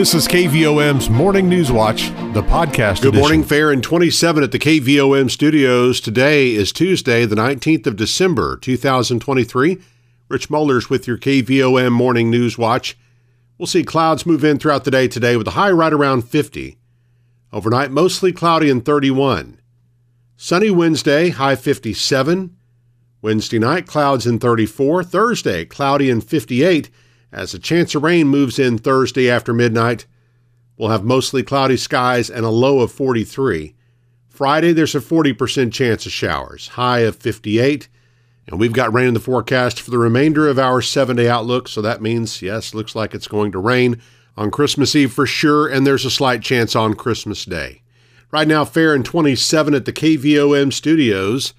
This is KVOM's Morning News Watch, the podcast. Good edition. morning, fair and 27 at the KVOM studios. Today is Tuesday, the 19th of December, 2023. Rich Mullers with your KVOM Morning News Watch. We'll see clouds move in throughout the day today with a high right around 50. Overnight, mostly cloudy and 31. Sunny Wednesday, high 57. Wednesday night, clouds in 34. Thursday, cloudy and 58 as a chance of rain moves in Thursday after midnight. We'll have mostly cloudy skies and a low of 43. Friday, there's a 40% chance of showers, high of 58. And we've got rain in the forecast for the remainder of our seven day outlook. So that means, yes, looks like it's going to rain on Christmas Eve for sure. And there's a slight chance on Christmas Day. Right now, fair and 27 at the KVOM studios.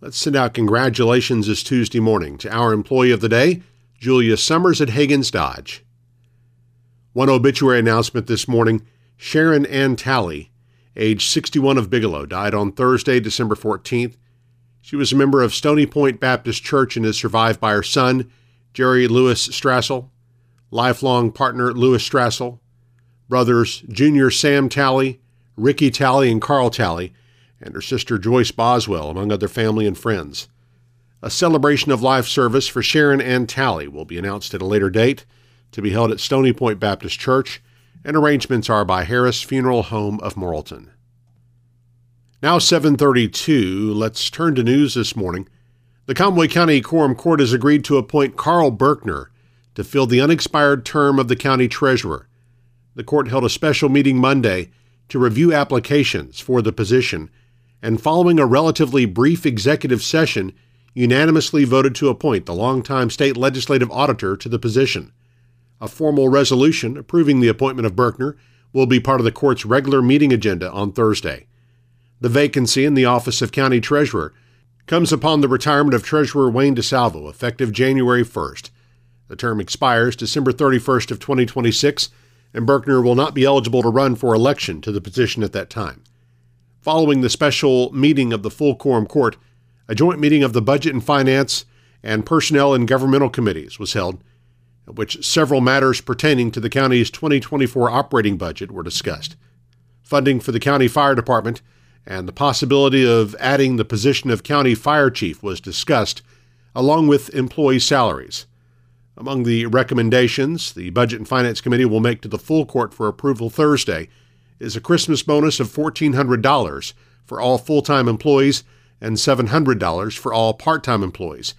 Let's send out congratulations this Tuesday morning to our employee of the day, Julia Summers at Hagens Dodge. One obituary announcement this morning Sharon Ann Talley, age 61 of Bigelow, died on Thursday, December 14th. She was a member of Stony Point Baptist Church and is survived by her son, Jerry Lewis Strassel, lifelong partner Lewis Strassel, brothers Junior Sam Talley, Ricky Talley, and Carl Talley, and her sister Joyce Boswell, among other family and friends. A celebration of life service for Sharon Ann Talley will be announced at a later date to be held at Stony Point Baptist Church, and arrangements are by Harris Funeral Home of Morrilton. Now 732, let's turn to news this morning. The Conway County Quorum Court has agreed to appoint Carl Birkner to fill the unexpired term of the county treasurer. The court held a special meeting Monday to review applications for the position, and following a relatively brief executive session, unanimously voted to appoint the longtime state legislative auditor to the position. A formal resolution approving the appointment of Birkner will be part of the court's regular meeting agenda on Thursday. The vacancy in the office of county treasurer comes upon the retirement of Treasurer Wayne DeSalvo effective January 1st. The term expires December 31st of 2026, and Birkner will not be eligible to run for election to the position at that time. Following the special meeting of the full quorum court, a joint meeting of the Budget and Finance and Personnel and Governmental Committees was held, at which several matters pertaining to the county's 2024 operating budget were discussed. Funding for the county fire department and the possibility of adding the position of county fire chief was discussed, along with employee salaries. Among the recommendations the Budget and Finance Committee will make to the full court for approval Thursday is a Christmas bonus of $1,400 for all full time employees and $700 for all part time employees,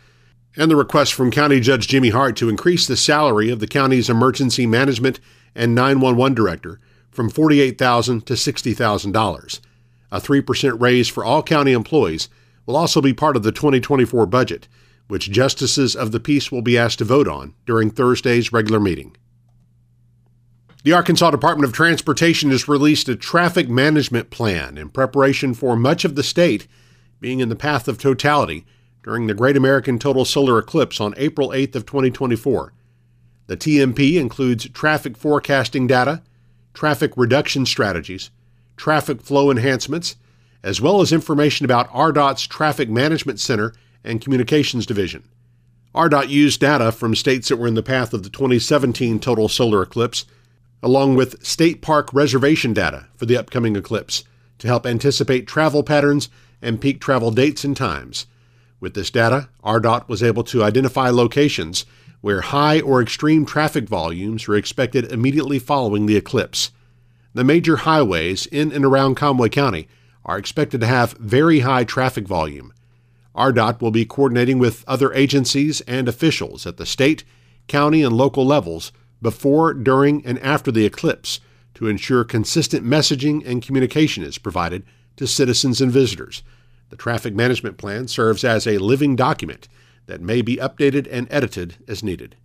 and the request from County Judge Jimmy Hart to increase the salary of the county's emergency management and 911 director from $48,000 to $60,000. A 3% raise for all county employees will also be part of the 2024 budget, which justices of the peace will be asked to vote on during Thursday's regular meeting. The Arkansas Department of Transportation has released a traffic management plan in preparation for much of the state being in the path of totality during the Great American Total Solar Eclipse on April 8th of 2024. The TMP includes traffic forecasting data, traffic reduction strategies, traffic flow enhancements, as well as information about ARDOT's Traffic Management Center and Communications Division. ARDOT used data from states that were in the path of the 2017 total solar eclipse, along with state park reservation data for the upcoming eclipse, to help anticipate travel patterns and peak travel dates and times. With this data, ARDOT was able to identify locations where high or extreme traffic volumes are expected immediately following the eclipse. The major highways in and around Conway County are expected to have very high traffic volume. ARDOT will be coordinating with other agencies and officials at the state, county, and local levels before, during, and after the eclipse to ensure consistent messaging and communication is provided to citizens and visitors. The traffic management plan serves as a living document that may be updated and edited as needed.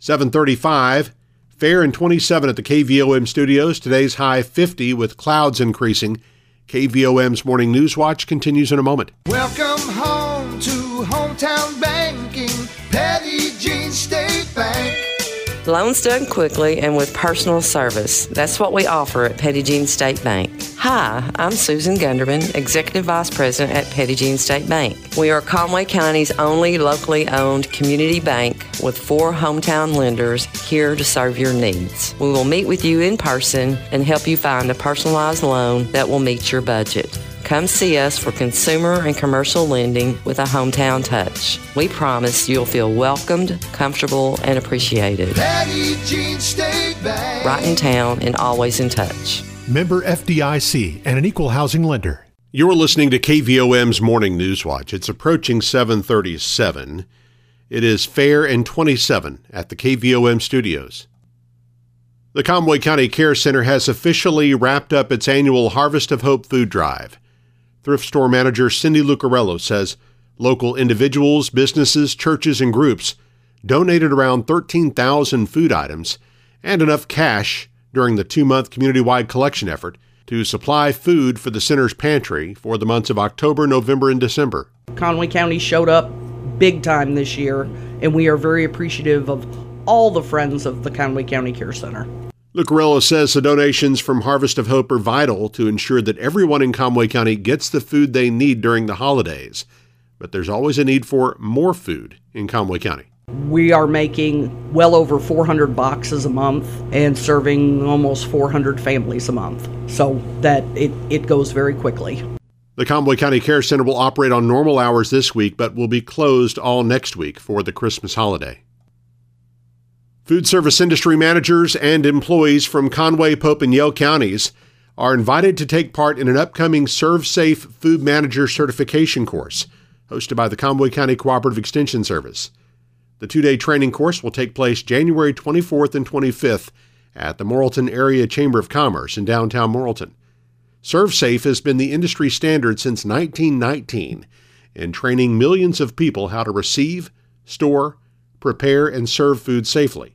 735 Fair and 27 at the KVOM studios. Today's high 50 with clouds increasing. KVOM's Morning News Watch continues in a moment. Welcome home to hometown banking, Petit Jean State Bank. Loans done quickly and with personal service. That's what we offer at Petit Jean State Bank. Hi, I'm Susan Gunderman, Executive Vice President at Petit State Bank. We are Conway County's only locally owned community bank with four hometown lenders here to serve your needs. We will meet with you in person and help you find a personalized loan that will meet your budget. Come see us for consumer and commercial lending with a hometown touch. We promise you'll feel welcomed, comfortable, and appreciated. Petit Jean State Bank. Right in town and always in touch. Member FDIC and an equal housing lender. You're listening to KVOM's Morning News Watch. It's approaching 737. It is fair and 27 at the KVOM studios. The Conway County Care Center has officially wrapped up its annual Harvest of Hope food drive. Thrift store manager Cindy Lucarello says local individuals, businesses, churches, and groups donated around 13,000 food items and enough cash during the two month community wide collection effort to supply food for the center's pantry for the months of October, November, and December. Conway County showed up big time this year, and we are very appreciative of all the friends of the Conway County Care Center. Lucarello says the donations from Harvest of Hope are vital to ensure that everyone in Conway County gets the food they need during the holidays. But there's always a need for more food in Conway County. We are making well over 400 boxes a month and serving almost 400 families a month. So that it, it goes very quickly. The Conway County Care Center will operate on normal hours this week, but will be closed all next week for the Christmas holiday. Food service industry managers and employees from Conway, Pope, and Yell counties are invited to take part in an upcoming ServSafe Food Manager Certification course hosted by the Conway County Cooperative Extension Service. The two day training course will take place January 24th and 25th at the Morrilton Area Chamber of Commerce in downtown Morrilton. ServSafe has been the industry standard since 1919 in training millions of people how to receive, store, prepare, and serve food safely.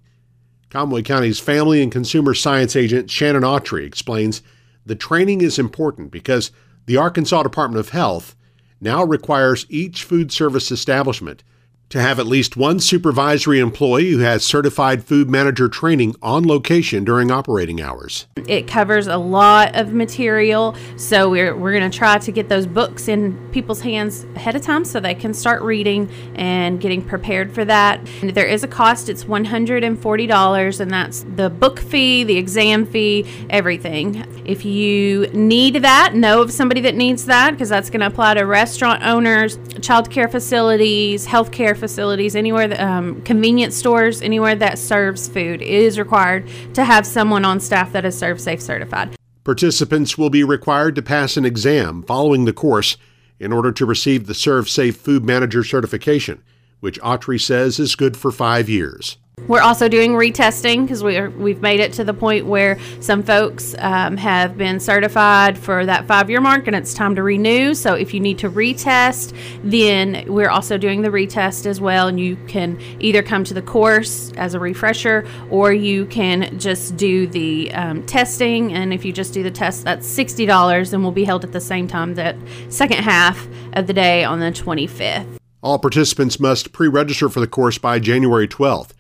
Conway County's Family and Consumer Science Agent Shannon Autry explains the training is important because the Arkansas Department of Health now requires each food service establishment to have at least one supervisory employee who has certified food manager training on location during operating hours. It covers a lot of material, so we're, we're going to try to get those books in people's hands ahead of time so they can start reading and getting prepared for that. And there is a cost, it's $140, and that's the book fee, the exam fee, everything. If you need that, know of somebody that needs that because that's going to apply to restaurant owners, child care facilities, healthcare facilities, anywhere, that, um, convenience stores, anywhere that serves food, is required to have someone on staff that is ServSafe certified. Participants will be required to pass an exam following the course in order to receive the ServSafe Food Manager certification, which Autry says is good for five years. We're also doing retesting because we we've made it to the point where some folks um, have been certified for that five year mark and it's time to renew. So if you need to retest, then we're also doing the retest as well. And you can either come to the course as a refresher or you can just do the um, testing. And if you just do the test, that's $60 and will be held at the same time that second half of the day on the 25th. All participants must pre register for the course by January 12th.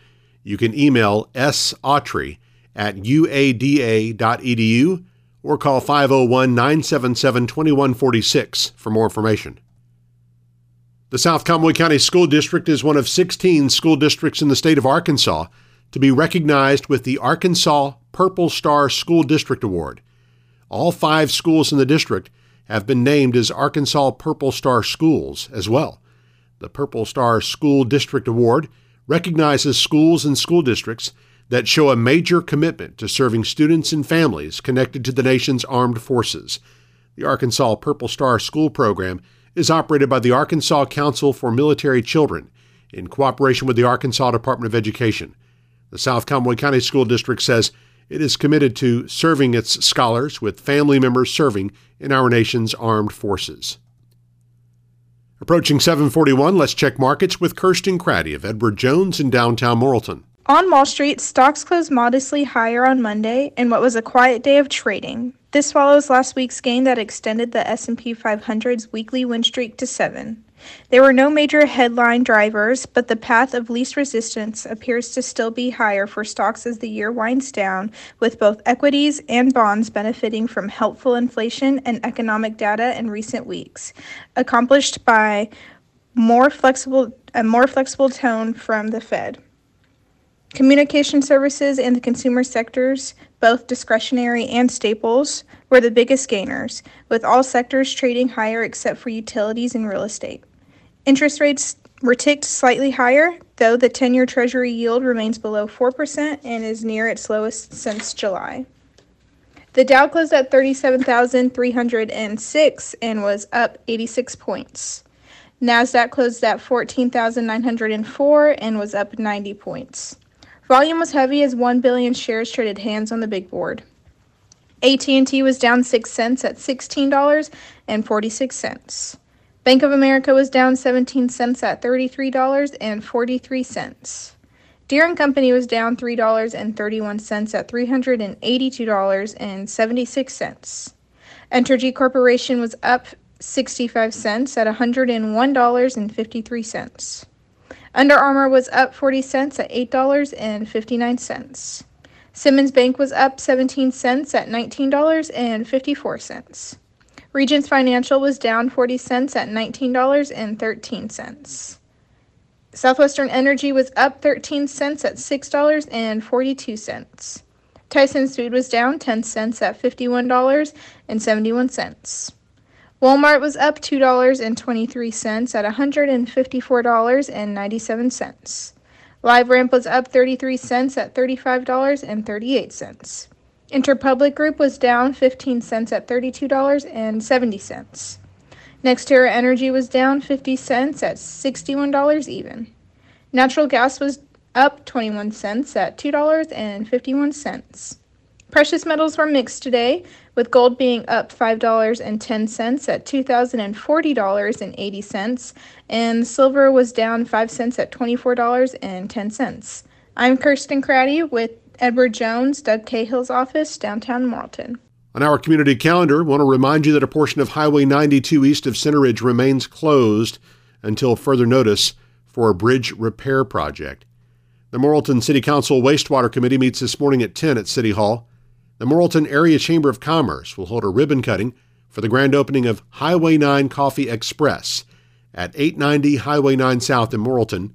You can email sautry at uada.edu or call 501 977 2146 for more information. The South Conway County School District is one of 16 school districts in the state of Arkansas to be recognized with the Arkansas Purple Star School District Award. All five schools in the district have been named as Arkansas Purple Star schools as well. The Purple Star School District Award recognizes schools and school districts that show a major commitment to serving students and families connected to the nation's armed forces. The Arkansas Purple Star School Program is operated by the Arkansas Council for Military Children in cooperation with the Arkansas Department of Education. The South Conway County School District says it is committed to serving its scholars with family members serving in our nation's armed forces. Approaching 741, let's check markets with Kirsten Craddy of Edward Jones in downtown Morrilton. On Wall Street, stocks closed modestly higher on Monday in what was a quiet day of trading. This follows last week's gain that extended the S&P 500's weekly win streak to 7. There were no major headline drivers, but the path of least resistance appears to still be higher for stocks as the year winds down, with both equities and bonds benefiting from helpful inflation and economic data in recent weeks, accomplished by more flexible a more flexible tone from the Fed. Communication services and the consumer sectors, both discretionary and staples, were the biggest gainers, with all sectors trading higher except for utilities and real estate. Interest rates were ticked slightly higher, though the 10 year Treasury yield remains below 4% and is near its lowest since July. The Dow closed at 37,306 and was up 86 points. NASDAQ closed at 14,904 and was up 90 points. Volume was heavy as 1 billion shares traded hands on the big board. AT&T was down 6 cents at $16.46. Bank of America was down 17 cents at $33.43. Deere Company was down $3.31 at $382.76. Entergy Corporation was up 65 cents at $101.53. Under Armour was up 40 cents at $8.59. Simmons Bank was up 17 cents at $19.54. Regions Financial was down 40 cents at $19.13. Southwestern Energy was up 13 cents at $6.42. Tyson's Food was down 10 cents at $51.71. Walmart was up $2.23 at $154.97. LiveRamp was up 33 cents at $35.38. Interpublic Group was down 15 cents at $32.70. NextEra Energy was down 50 cents at $61 even. Natural gas was up 21 cents at $2.51. Precious metals were mixed today, with gold being up $5.10 at $2,040.80, and silver was down 5 cents at $24.10. I'm Kirsten Craddy with Edward Jones, Doug Cahill's office, downtown Morrilton. On our community calendar, I want to remind you that a portion of Highway 92 east of Center Ridge remains closed until further notice for a bridge repair project. The Morrilton City Council Wastewater Committee meets this morning at 10 at City Hall the Morrilton Area Chamber of Commerce will hold a ribbon cutting for the grand opening of Highway 9 Coffee Express at 890 Highway 9 South in Morrilton,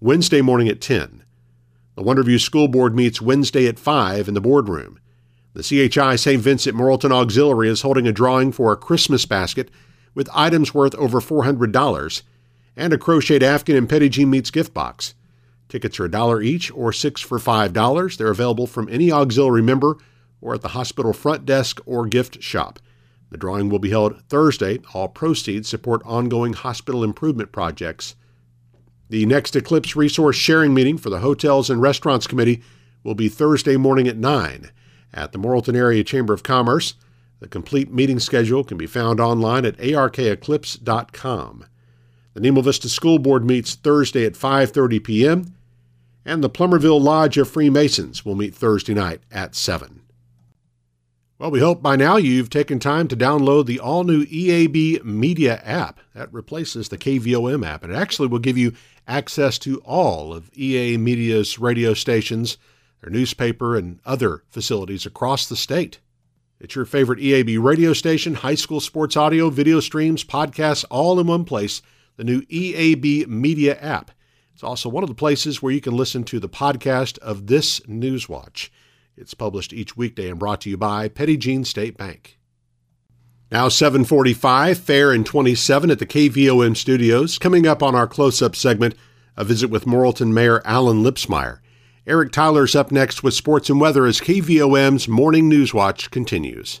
Wednesday morning at 10. The Wonderview School Board meets Wednesday at 5 in the boardroom. The CHI St. Vincent Morrilton Auxiliary is holding a drawing for a Christmas basket with items worth over $400 and a crocheted Afghan and Petit Jean Meats gift box. Tickets are a dollar each or six for $5. They're available from any auxiliary member or at the hospital front desk or gift shop. The drawing will be held Thursday. All proceeds support ongoing hospital improvement projects. The next Eclipse Resource Sharing meeting for the Hotels and Restaurants Committee will be Thursday morning at 9 at the Morrilton Area Chamber of Commerce. The complete meeting schedule can be found online at arkeclipse.com. The Nemo Vista School Board meets Thursday at 5:30 p.m. and the Plumerville Lodge of Freemasons will meet Thursday night at 7. Well, we hope by now you've taken time to download the all new EAB Media app. That replaces the KVOM app. and It actually will give you access to all of EA Media's radio stations, their newspaper, and other facilities across the state. It's your favorite EAB radio station, high school sports audio, video streams, podcasts, all in one place. The new EAB Media app. It's also one of the places where you can listen to the podcast of this Newswatch. It's published each weekday and brought to you by Petit Jean State Bank. Now 745, fair and 27 at the KVOM studios. Coming up on our close-up segment, a visit with Morrilton Mayor Allen Lipsmeyer. Eric Tyler's up next with sports and weather as KVOM's Morning News Watch continues.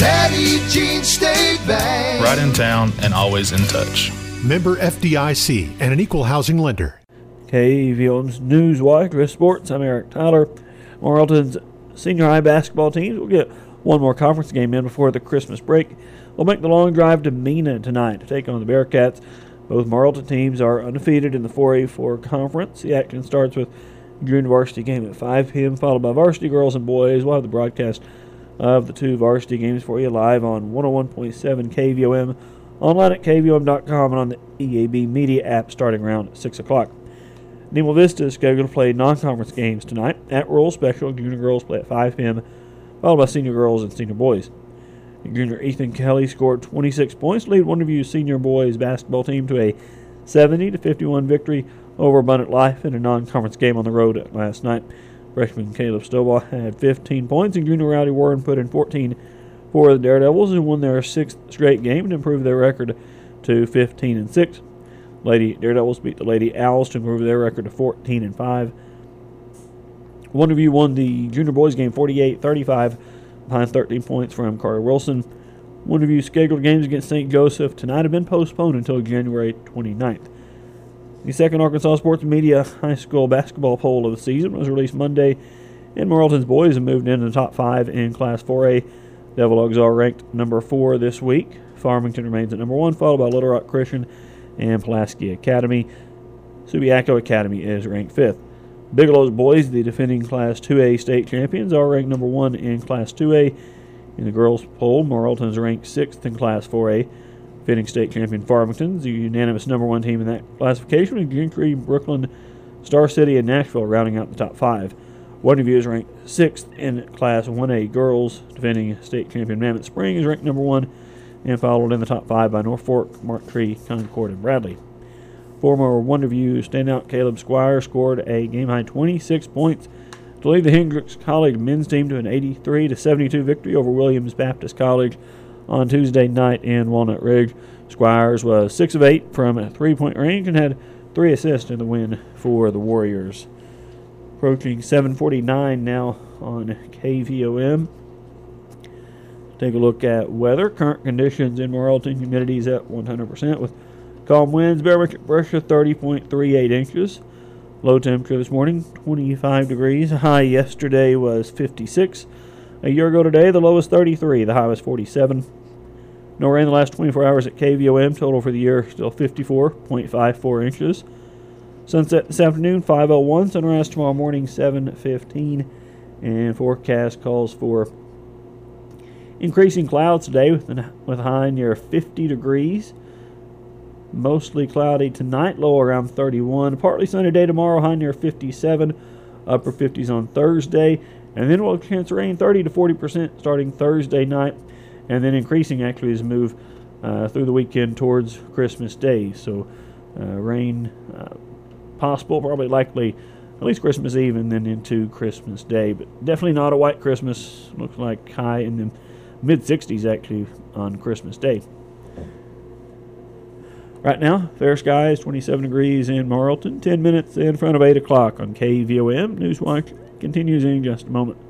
Petit Jean State Bank. Right in town and always in touch. Member FDIC and an equal housing lender. KVOM's Newswire with sports. I'm Eric Tyler. Morrilton's senior high basketball teams will get one more conference game in before the Christmas break. They'll make the long drive to Mena tonight to take on the Bearcats. Both Morrilton teams are undefeated in the 4A4 conference. The action starts with junior varsity game at 5 p.m., followed by varsity girls and boys. We'll have the broadcast of the two varsity games for you live on 101.7 KVOM, online at KVOM.com, and on the EAB Media app starting around 6 o'clock. Nemo Vista is scheduled to play non conference games tonight. At Rural Special, junior girls play at 5 p.m., followed by senior girls and senior boys. Junior Ethan Kelly scored 26 points to lead Wonderview's senior boys basketball team to a 70 to 51 victory over Abundant Life in a non-conference game on the road last night. Freshman Caleb Stovall had 15 points, and junior Rowdy Warren put in 14 for the Daredevils, who won their sixth straight game and improved their record to 15 and 6. Lady Daredevils beat the Lady Owls to improve their record to 14 and 5. Wonderview won the junior boys game 48-35 behind 13 points from Carter Wilson. Wonderview's scheduled games against St. Joseph tonight have been postponed until January 29th. The second Arkansas Sports Media High School basketball poll of the season was released Monday, and Morrilton's boys have moved into the top five in Class 4A. Devil Dogs are ranked number four this week. Farmington remains at number one, followed by Little Rock Christian and Pulaski Academy. Subiaco Academy is ranked fifth. Bigelow's boys, the defending Class 2A state champions, are ranked number one in Class 2A. In the girls' poll, Morrilton is ranked sixth in Class 4A. Defending state champion Farmington, the unanimous number one team in that classification, with Gentry, Brookland, Star City, and Nashville rounding out the top five. Wonderview is ranked sixth in Class 1A girls. Defending state champion Mammoth Spring is ranked number one and followed in the top five by Norfork, Marked Tree, Concord, and Bradley. Former Wonderview standout Caleb Squire scored a game high 26 points to lead the Hendrix College men's team to an 83 72 victory over Williams Baptist College on Tuesday night in Walnut Ridge. Squires was 6 of 8 from a three point range and had three assists in the win for the Warriors. Approaching 749 now on KVOM. Take a look at weather. Current conditions in Morrilton. Humidity is at 100% with Calm winds, barometric pressure 30.38 inches. Low temperature this morning 25 degrees. High yesterday was 56. A year ago today, the low was 33. The high was 47. No rain the last 24 hours at KVOM. Total for the year still 54.54 inches. Sunset this afternoon 5:01. Sunrise tomorrow morning 7:15. And forecast calls for increasing clouds today with a, with a high near 50 degrees. Mostly cloudy tonight, low around 31. Partly sunny day tomorrow, high near 57. Upper 50s on Thursday. And then we'll chance rain 30 to 40% starting Thursday night. And then increasing actually as move uh, through the weekend towards Christmas Day. So uh, rain uh, possible, probably likely at least Christmas Eve and then into Christmas Day. But definitely not a white Christmas. Looks like high in the mid 60s actually on Christmas Day. Right now, fair skies, 27 degrees in Morrilton, 10 minutes in front of 8 o'clock on KVOM. Newswatch continues in just a moment.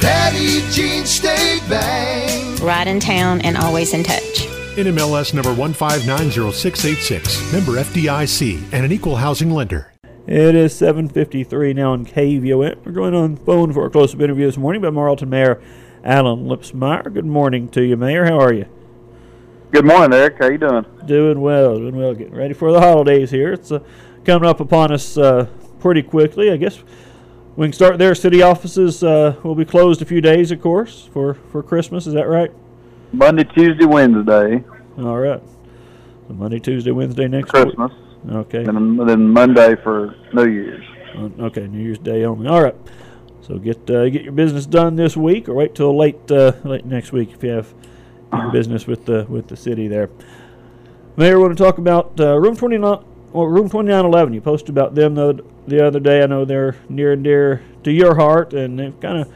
Petit Jean State Bank. Right in town and always in touch. NMLS number 1590686, member FDIC, and an equal housing lender. It is 7.53 now on KVOM. We're going on phone for a close-up interview this morning by Morrilton Mayor Allen Lipsmeyer. Good morning to you, Mayor. How are you? Good morning, Eric. How you doing? Doing well, doing well. Getting ready for the holidays here. It's uh, coming up upon us uh, pretty quickly. I guess we can start there. City offices uh, will be closed a few days, of course, for, for Christmas. Is that right? Monday, Tuesday, Wednesday. All right. So Monday, Tuesday, Wednesday next Christmas. week. Okay. And then Monday for New Year's. Okay, New Year's Day only. All right. So get uh, get your business done this week, or wait till late uh, late next week if you have business with the with the city there. Mayor, want to talk about uh, room 29, well, Room 2911, you posted about them the, the other day. I know they're near and dear to your heart, and they've kind of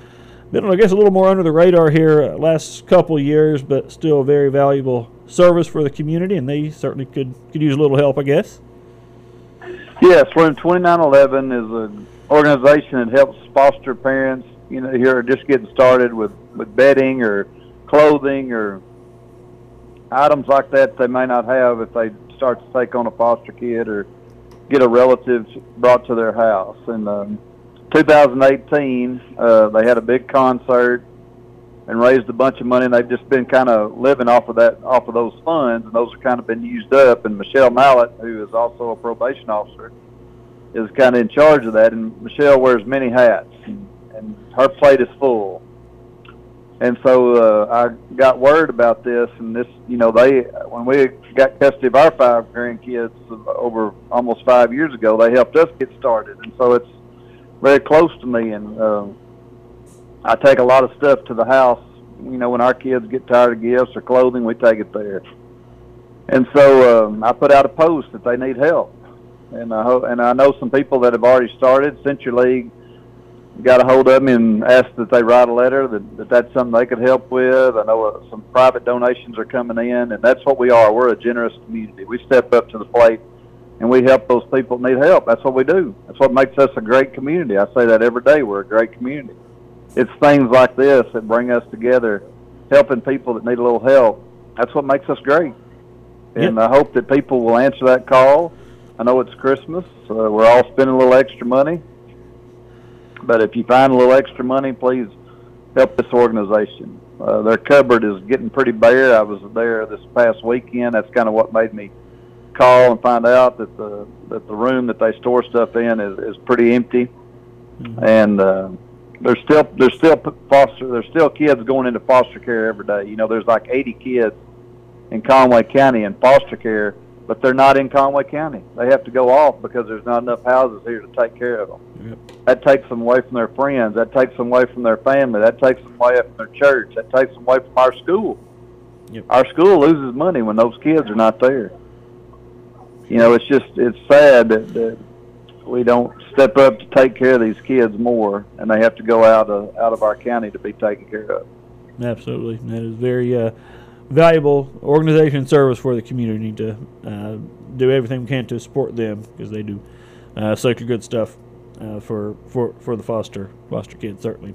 been, I guess, a little more under the radar here uh, last couple years, but still a very valuable service for the community, and they certainly could, could use a little help, I guess. Yes, Room 2911 is an organization that helps foster parents, you know, here are just getting started with, with bedding or clothing or items like that they may not have if they start to take on a foster kid or get a relative brought to their house. And um, 2018, uh, they had a big concert and raised a bunch of money, and they've just been kind of living off of that, off of those funds, and those have kind of been used up. And Michelle Mallett, who is also a probation officer, is kind of in charge of that. And Michelle wears many hats, and, and her plate is full. And so uh, I got word about this, and this, you know, they when we got custody of our five grandkids over almost five years ago, they helped us get started, and so it's very close to me. And uh, I take a lot of stuff to the house. You know, when our kids get tired of gifts or clothing, we take it there. And so um, I put out a post that they need help, and I ho- and I know some people that have already started. Century League got a hold of me and asked that they write a letter that, that that's something they could help with. I know uh, some private donations are coming in, and that's what we are. We're a generous community. We step up to the plate and we help those people that need help. That's what we do. That's what makes us a great community. I say that every day. We're a great community. It's things like this that bring us together, helping people that need a little help. That's what makes us great. And I hope that people will answer that call. I know it's Christmas. Uh, we're all spending a little extra money. But if you find a little extra money, please help this organization. Uh, their cupboard is getting pretty bare. I was there this past weekend. That's kind of what made me call and find out that the that the room that they store stuff in is, is pretty empty, and uh, there's still there's still p- foster there's still kids going into foster care every day. You know, there's like 80 kids in Conway County in foster care, but they're not in Conway County. They have to go off because there's not enough houses here to take care of them. That takes them away from their friends. That takes them away from their family. That takes them away from their church. That takes them away from our school. Our school loses money when those kids are not there. You know, it's just it's sad that, that we don't step up to take care of these kids more, and they have to go out of out of our county to be taken care of. Absolutely. That is very uh, valuable organization and service for the community Need to uh, do everything we can to support them because they do uh, such good stuff uh, for, for, for the foster foster kids, certainly.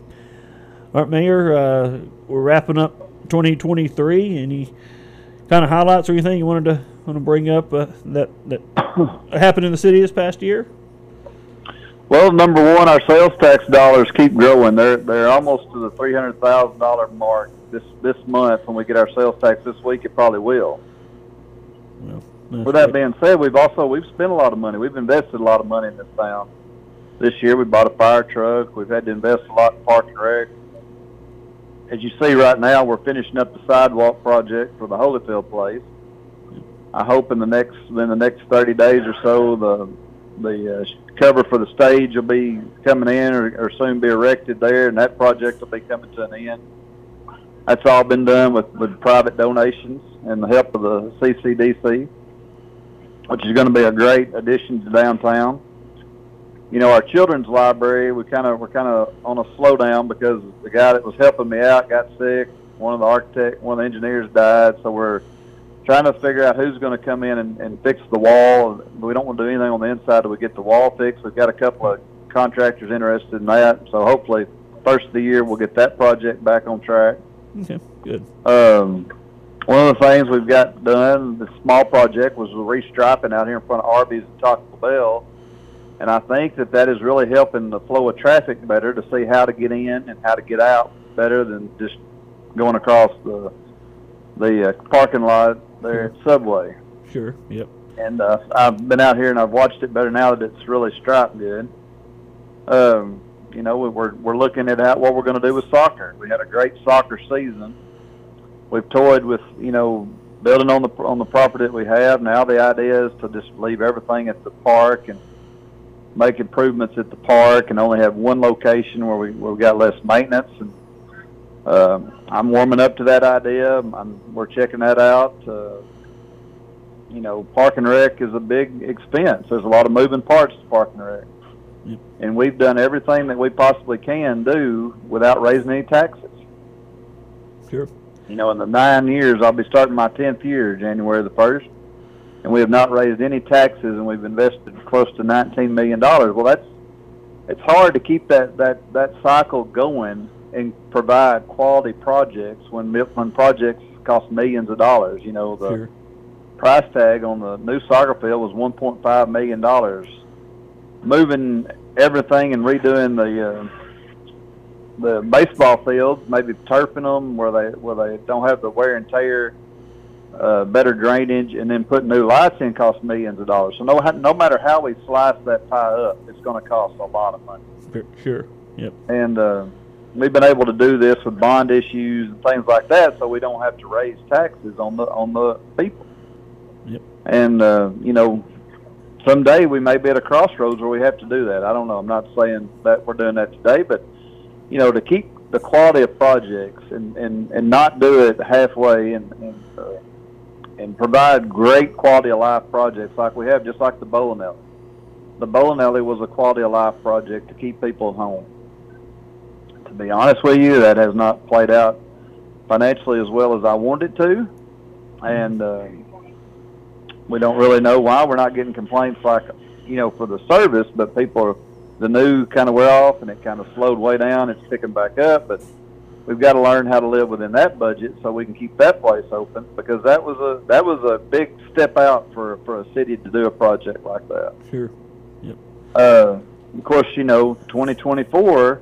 All right, Mayor, uh, we're wrapping up 2023. Any kind of highlights or anything you wanted to want to bring up uh, that that happened in the city this past year? Well, number one, our sales tax dollars keep growing. They're they're almost to the three hundred thousand dollar mark this this month. When we get our sales tax this week, it probably will. With that being said, we've also we've spent a lot of money. We've invested a lot of money in this town. This year, we bought a fire truck. We've had to invest a lot in park and rec. As you see right now, we're finishing up the sidewalk project for the Holyfield place. I hope in the next in the next 30 days or so, the the uh, cover for the stage will be coming in or, or soon be erected there, and that project will be coming to an end. That's all been done with, with private donations and the help of the CCDC, which is going to be a great addition to downtown. You know, our children's library, we kind of we're kind of on a slowdown because the guy that was helping me out got sick. One of the architect, one of the engineers died, so we're trying to figure out who's going to come in and, and fix the wall. We don't want to do anything on the inside till we get the wall fixed. We've got a couple of contractors interested in that, so hopefully first of the year we'll get that project back on track. Okay, good. Um, one of the things we've got done, the small project, was the restriping out here in front of Arby's and Taco Bell. And I think that that is really helping the flow of traffic better to see how to get in and how to get out better than just going across the the uh, parking lot there at Subway. Sure. Yep. And uh, I've been out here and I've watched it better now that it's really striped good. Um, you know, we- we're we're looking at what we're going to do with soccer. We had a great soccer season. We've toyed with you know building on the on the property that we have. Now the idea is to just leave everything at the park and make improvements at the park and only have one location where we where we got less maintenance. And um, I'm warming up to that idea. I'm, we're checking that out. Uh, you know, park and rec is a big expense. There's a lot of moving parts to park and rec. Yep. And we've done everything that we possibly can do without raising any taxes. Sure. You know, in the nine years, I'll be starting my 10th year January the 1st, and we have not raised any taxes, and we've invested close to $19 million. Well, that's it's hard to keep that, that, that cycle going and provide quality projects when when projects cost millions of dollars. You know, the Sure. price tag on the new soccer field was 1.5 million dollars. Moving everything and redoing the uh, the baseball fields, maybe turfing them where they where they don't have the wear and tear, uh, better drainage, and then putting new lights in costs millions of dollars. So no no matter how we slice that pie up, it's going to cost a lot of money Sure. Sure. Yep. and uh, we've been able to do this with bond issues and things like that, so we don't have to raise taxes on the on the people. Yep. And uh, you know, someday we may be at a crossroads where we have to do that. I don't know. I'm not saying that we're doing that today, but you know, to keep the quality of projects and and, and not do it halfway and and, uh, and provide great quality of life projects like we have, just like the bowling alley. The bowling alley was a quality of life project to keep people home to be honest with you, that has not played out financially as well as I wanted it to, and uh, we don't really know why we're not getting complaints like you know for the service, but people are the new kind of wear off and it kind of slowed way down. It's picking back up, but we've got to learn how to live within that budget so we can keep that place open because that was a that was a big step out for for a city to do a project like that. Sure. Yep. Uh, of course, you know, 2024,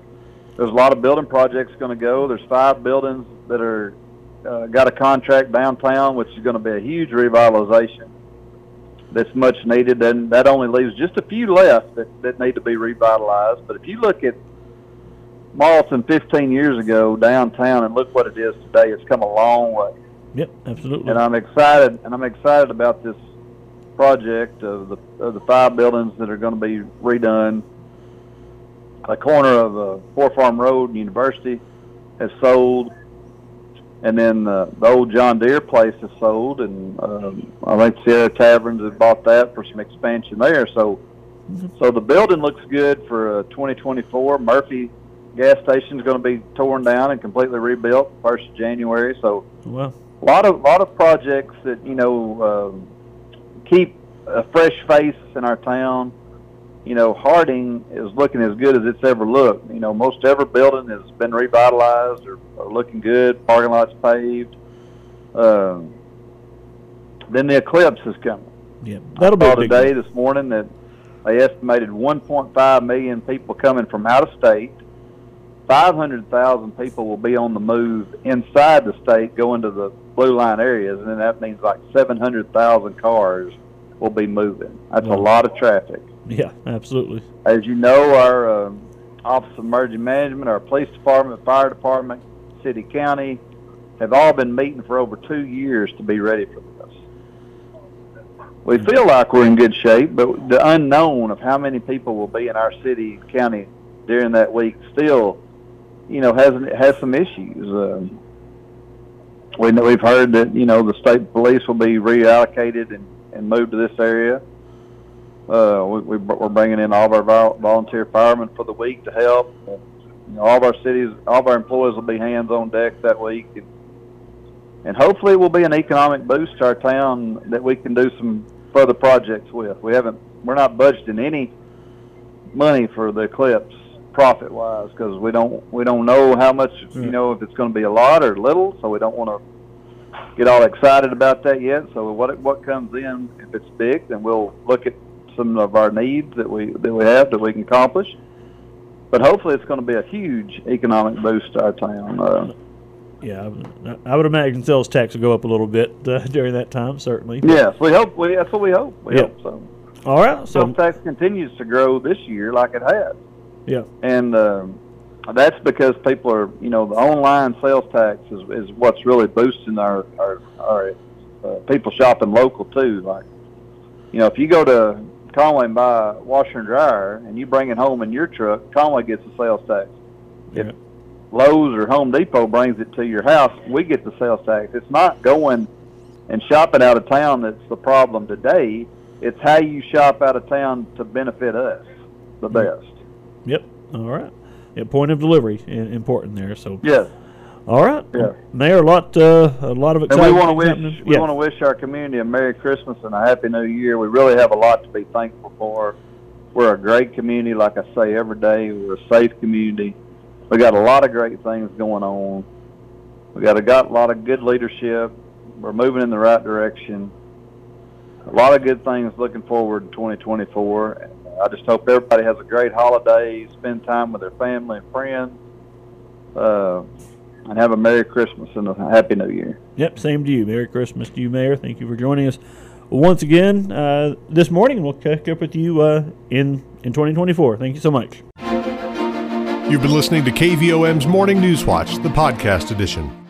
there's a lot of building projects going to go. There's five buildings that are uh, got a contract downtown, which is going to be a huge revitalization. That's much needed, and that only leaves just a few left that, that need to be revitalized. But if you look at Morrilton 15 years ago downtown and look what it is today, it's come a long way Yep. Absolutely. and I'm excited. And I'm excited about this project of the of the five buildings that are going to be redone. The corner of uh, Four Farm Road and University has sold, and then uh, the old John Deere place is sold, and um, I think Sierra Taverns have bought that for some expansion there. So, so the building looks good for uh, 2024. Murphy gas station is going to be torn down and completely rebuilt first of January. So well. a lot of lot of projects that you know um, keep a fresh face in our town. You know, Harding is looking as good as it's ever looked. You know, most every building has been revitalized or, or looking good. Parking lots paved. Um, then the eclipse is coming. Yeah. That'll be I a saw big today this morning that they estimated 1.5 million people coming from out of state. 500,000 people will be on the move inside the state going to the blue line areas, and then that means like 700,000 cars will be moving. That's a lot of traffic. Yeah. Absolutely. As you know, our um, Office of Emergency Management, our police department, fire department, city, county have all been meeting for over two years to be ready for this. We feel like we're in good shape, but the unknown of how many people will be in our city, county during that week still, you know, has has some issues. Um, we know we've heard that you know the state police will be reallocated and, and moved to this area. Uh, we, we, we're bringing in all of our volunteer firemen for the week to help. And, you know, all of our cities, all of our employees will be hands on deck that week, and, and hopefully it will be an economic boost to our town that we can do some further projects with. We haven't, we're not budgeting any money for the eclipse profit wise because we don't we don't know how much you know if it's going to be a lot or little, so we don't want to get all excited about that yet. So what what comes in, if it's big, then we'll look at some of our needs that we that we have that we can accomplish. But hopefully, it's going to be a huge economic boost to our town. Uh, Yeah. I would, imagine sales tax will go up a little bit uh, during that time. Certainly. yes, we hope. We, that's what we hope. We Yeah. hope so. All right. So. Sales tax continues to grow this year like it has. Yeah. and um, that's because people are, you know, the online sales tax is, is what's really boosting our our, our uh, people shopping local too. Like, you know, if you go to Conway and buy a washer and dryer and you bring it home in your truck, Conway gets the sales tax. Yeah. Lowe's or Home Depot brings it to your house, we get the sales tax. It's not going and shopping out of town that's the problem today. It's how you shop out of town to benefit us the mm-hmm. best. Yep. All right. Yeah, point of delivery important there. So Yes. All right. Yeah. Mayor, a lot, uh, a lot of And we want to wish happening. we Yeah. want to wish our community a Merry Christmas and a Happy New Year. We really have a lot to be thankful for. We're a great community, like I say every day. We're a safe community. We got a lot of great things going on. We got a got a lot of good leadership. We're moving in the right direction. A lot of good things looking forward in 2024. And I just hope everybody has a great holiday, spend time with their family and friends, uh, and have a Merry Christmas and a Happy New Year. Yep, same to you. Merry Christmas to you, Mayor. Thank you for joining us once again uh, this morning. We'll catch up with you uh, in in 2024. Thank you so much. You've been listening to KVOM's Morning News Watch, the podcast edition.